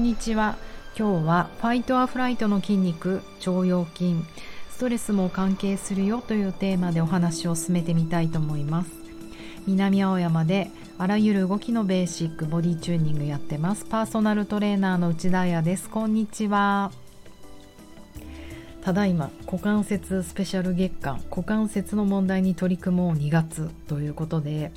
んにちは。今日はファイトアフライトの筋肉腸腰筋ストレスも関係するよというテーマでお話を進めてみたいと思います。南青山であらゆる動きのベーシックボディチューニングやってます。パーソナルトレーナーの内田彩です。こんにちは。ただいま股関節スペシャル月間股関節の問題に取り組もう2月ということで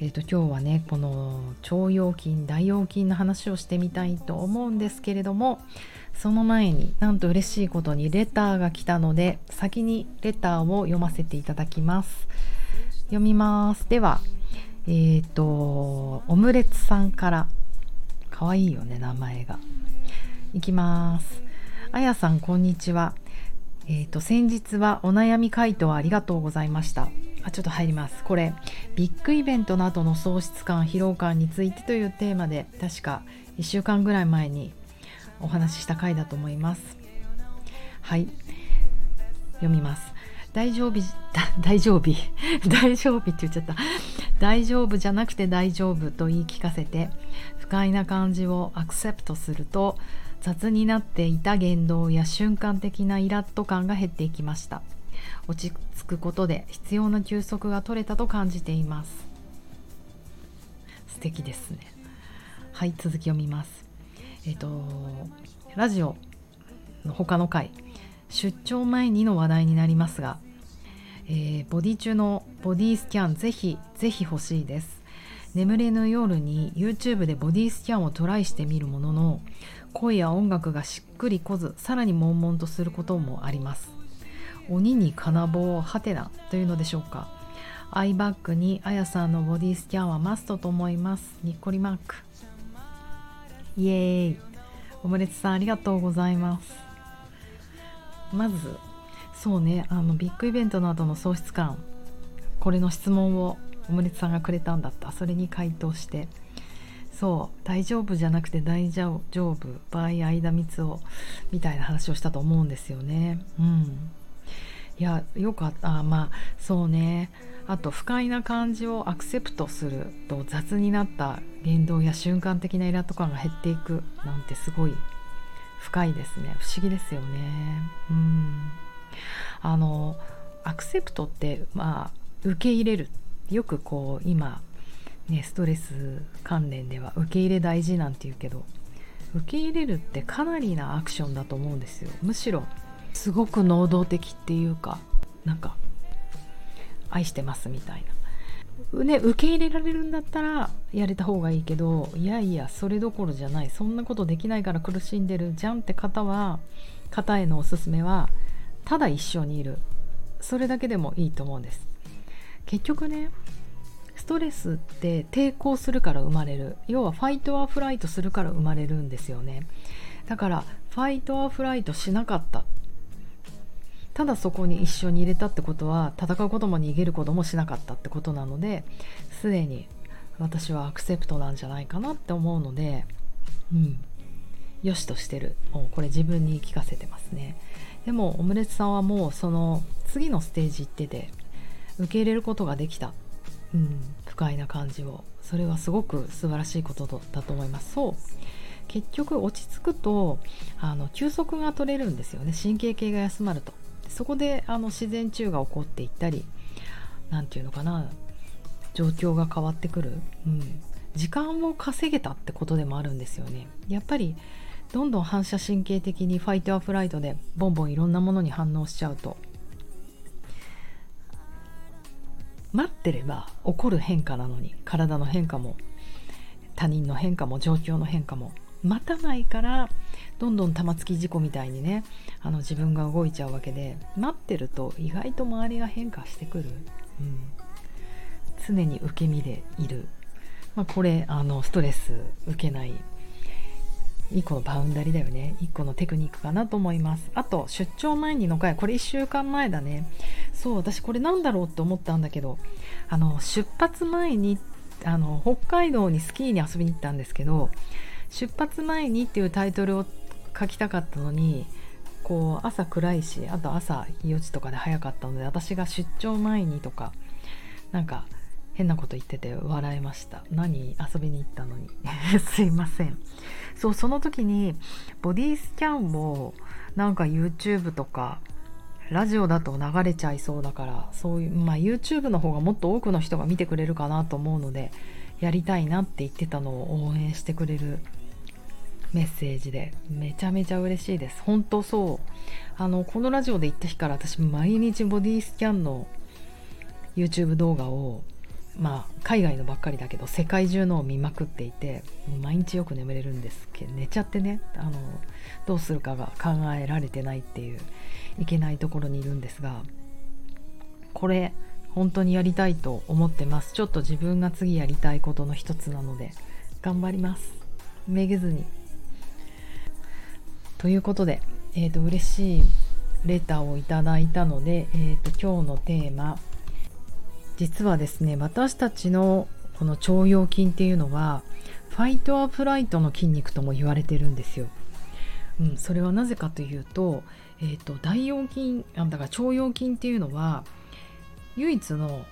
えーと、今日はねこの腸腰筋大腰筋の話をしてみたいと思うんですけれどもその前になんと嬉しいことにレターが来たので先にレターを読ませていただきます。読みます。ではえっ、ー、とオムレツさんから。かわいいよね名前が。いきます。あやさんこんにちは。えっ、ー、と先日はお悩み回答ありがとうございました。あちょっと入ります。これビッグイベントなどの喪失感疲労感についてというテーマで確か1週間ぐらい前にお話しした回だと思います。はい。読みます。大丈夫 大丈夫？大丈夫って言っちゃった。大丈夫じゃなくて大丈夫と言い聞かせて不快な感じをアクセプトすると雑になっていた言動や瞬間的なイラッと感が減っていきました。落ち着くことで必要な休息が取れたと感じています。素敵ですね。はい続き読みます。えっ、とラジオの他の回出張前にの話題になりますが、えー、ボディ中のボディスキャンぜひぜひ欲しいです。眠れぬ夜に YouTube でボディスキャンをトライしてみるものの声や音楽がしっくりこずさらに悶々とすることもあります。鬼に金棒はてなというのでしょうか。アイバッグにあやさんのボディスキャンはマストと思います。にっこりマーク。イエーイ。オムレツさんありがとうございます。まずそうねあのビッグイベントなどの喪失感。これの質問をオムレツさんがくれたんだった。それに回答して。そう大丈夫じゃなくて大丈夫場合間三つをみたいな話をしたと思うんですよね。うん。いやよかった。あまあそうね。あと不快な感じをアクセプトすると雑になった言動や瞬間的なイラと感が減っていくなんてすごい深いですね。不思議ですよね。うん。あのアクセプトってまあ受け入れる。よくこう今ねストレス関連では受け入れ大事なんて言うけど受け入れるってかなりなアクションだと思うんですよ。むしろすごく能動的っていうかなんか愛してますみたいな、ね、受け入れられるんだったらやれた方がいいけどいやいやそれどころじゃない。そんなことできないから苦しんでる。じゃんって方は方へのおすすめはただ一緒にいる。それだけでもいいと思うんです。結局ねストレスって抵抗するから生まれる。要はファイトアフライトするから生まれるんですよね。だからファイトアフライトしなかった。ただそこに一緒に入れたってことは戦うことも逃げることもしなかったってことなのですでに私はアクセプトなんじゃないかなって思うのでうん。よしとしてる。もうこれ自分に聞かせてますね。でもオムレツさんはもうその次のステージ行ってて受け入れることができた、うん、不快な感じを。それはすごく素晴らしいことだと思います。そう。結局落ち着くとあの休息が取れるんですよね。神経系が休まると。そこであの自然治癒が起こっていったり何て言うのかな状況が変わってくる、うん、時間を稼げたってことでもあるんですよね。やっぱりどんどん反射神経的にファイトアフライトでボンボンいろんなものに反応しちゃうと。待ってれば起こる変化なのに体の変化も他人の変化も状況の変化も。待たないからどんどん玉突き事故みたいにねあの自分が動いちゃうわけで待ってると意外と周りが変化してくる、うん、常に受け身でいる、まあ、これあのストレス受けない1個のバウンダリだよね。1個のテクニックかなと思います。あと出張前にの回これ1週間前だね。そう私これなんだろうって思ったんだけどあの出発前にあの北海道にスキーに遊びに行ったんですけど出発前にっていうタイトルを書きたかったのにこう朝暗いしあと朝4時とかで早かったので私が出張前にとかなんか変なこと言ってて笑いました何遊びに行ったのに？すいません。そうその時にボディスキャンをなんか YouTube とかラジオだと流れちゃいそうだからそういうまあ YouTube の方がもっと多くの人が見てくれるかなと思うのでやりたいなって言ってたのを応援してくれるメッセージで。めちゃめちゃ嬉しいです。本当そう。あのこのラジオで言った日から私毎日ボディスキャンの YouTube 動画をまあ海外のばっかりだけど世界中のを見まくっていて毎日よく眠れるんですけど寝ちゃってねあのどうするかが考えられてないっていういけないところにいるんですがこれ本当にやりたいと思ってます。ちょっと自分が次やりたいことの一つなので頑張ります。めげずに。ということで、えーと、嬉しいレターをいただいたので、えーと今日のテーマ実はですね私たちのこの腸腰筋っていうのはファイトアフライトの筋肉とも言われてるんですよ。うん、それはなぜかというと,、えーと、大腰筋あだから腸腰筋っていうのは唯一の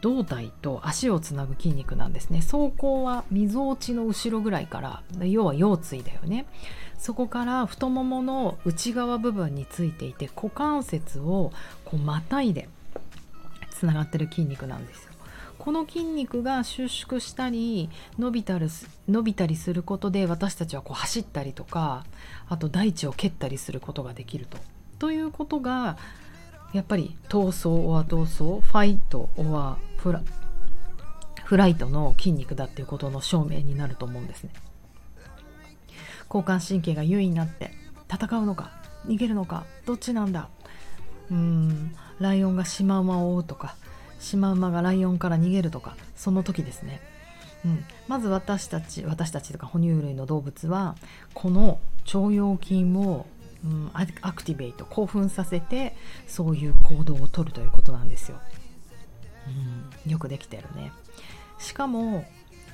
胴体と足をつなぐ筋肉なんですね走行はみぞおちの後ろぐらいから要は腰椎だよねそこから太ももの内側部分についていて股関節をこうまたいでつながってる筋肉なんですよ。この筋肉が収縮したり伸びたり伸びたりすることで私たちはこう走ったりとかあと大地を蹴ったりすることができると。ということがやっぱり闘争オア闘争ファイトオアフラフライトの筋肉だっていうことの証明になると思うんですね。交感神経が優位になって戦うのか逃げるのかどっちなんだ。うんライオンがシマウマを追うとかシマウマがライオンから逃げるとかその時ですね、うん、まず私たち私たちとか哺乳類の動物はこの腸腰筋を、うん、アクティベート興奮させてそういう行動をとるということなんですよ、うん、よくできてるね。しかも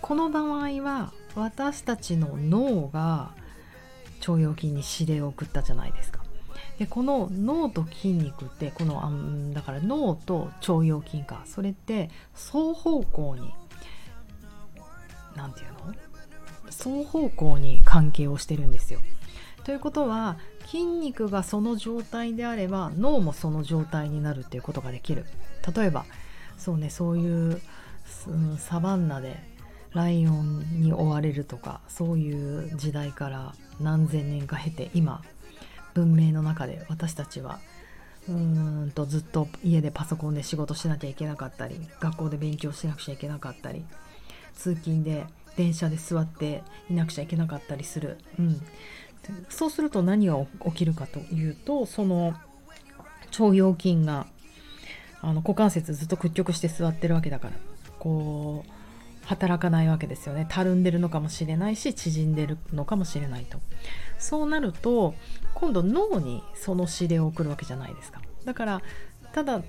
この場合は私たちの脳が腸腰筋に指令を送ったじゃないですかでこの脳と筋肉ってこのあだから脳と腸腰筋かそれって双方向に何て言うの？双方向に関係をしてるんですよ。ということは筋肉がその状態であれば脳もその状態になるっていうことができる。例えばそうねそういう、うん、サバンナでライオンに追われるとかそういう時代から何千年か経て今文明の中で私たちはうーんとずっと家でパソコンで仕事しなきゃいけなかったり学校で勉強しなくちゃいけなかったり通勤で電車で座っていなくちゃいけなかったりする、うん、そうすると何が起きるかというとその腸腰筋があの股関節ずっと屈曲して座ってるわけだから。こう働かないわけですよね。たるんでるのかもしれないし縮んでるのかもしれないと。そうなると今度脳にその指令を送るわけじゃないですか。だからただ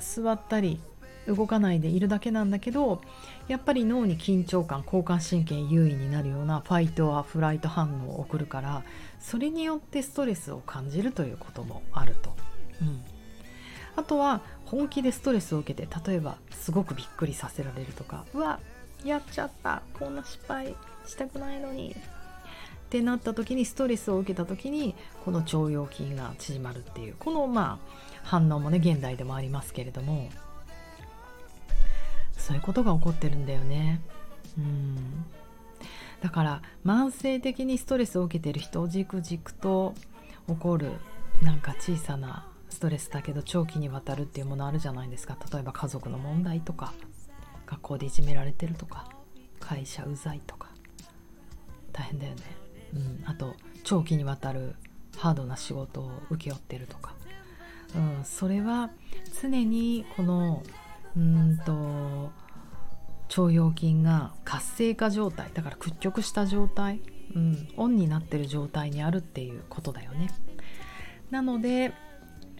座ったり動かないでいるだけなんだけどやっぱり脳に緊張感交感神経優位になるようなファイトはフライト反応を送るからそれによってストレスを感じるということもあると。うん。あとは本気でストレスを受けて例えばすごくびっくりさせられるとかうわやっちゃった。こんな失敗したくないのに。ってなった時にストレスを受けた時にこの腸腰筋が縮まるっていう。このまあ反応もね現代でもありますけれども。そういうことが起こってるんだよね。うん。だから慢性的にストレスを受けてる人じくじくと起こるなんか小さなストレスだけど長期にわたるっていうものあるじゃないですか。例えば家族の問題とか。学校でいじめられてるとか会社うざいとか。大変だよね、うん、あと長期にわたるハードな仕事を請け負ってるとか、うん、それは常にこのうんと腸腰筋が活性化状態。だから屈曲した状態、うん、オンになってる状態にあるっていうことだよね。なので、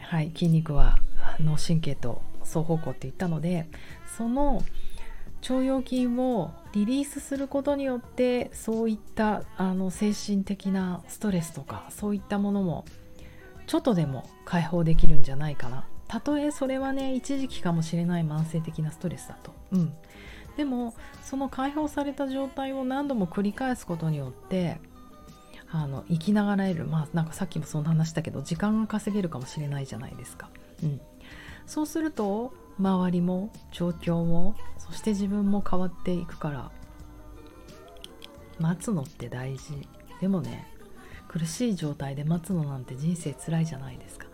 はい、筋肉は脳神経と双方向って言ったのでその腸腰筋をリリースすることによってそういったあの精神的なストレスとかそういったものもちょっとでも解放できるんじゃないかな。たとえそれはね一時期かもしれない慢性的なストレスだと、うん、でもその解放された状態を何度も繰り返すことによってあの生きながらえるまあなんかさっきもそんな話したけど時間が稼げるかもしれないじゃないですか、うん、そうすると周りも状況もそして自分も変わっていくから待つのって大事でもね苦しい状態で待つのなんて人生つらいじゃないですか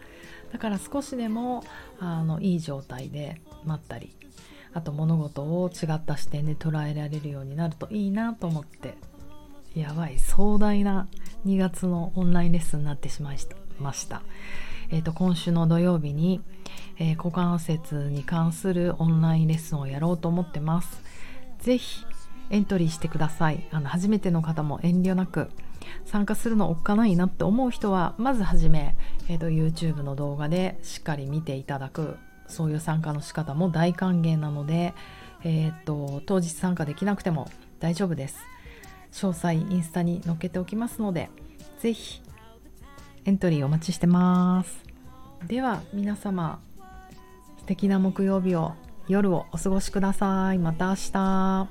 だから少しでもあのいい状態で待ったりあと物事を違った視点で捉えられるようになるといいなと思ってやばい壮大な2月のオンラインレッスンになってしまいました。えーと、今週の土曜日に、えー、股関節に関するオンラインレッスンをやろうと思ってます。ぜひエントリーしてください。あの初めての方も遠慮なく参加するのおっかないなって思う人はまずはじめ、えーと、YouTube の動画でしっかり見ていただくそういう参加の仕方も大歓迎なので、えーと当日参加できなくても大丈夫です。詳細インスタに載っけておきますので是非エントリーお待ちしてますでは皆様素敵な木曜日を夜をお過ごしください。また明日。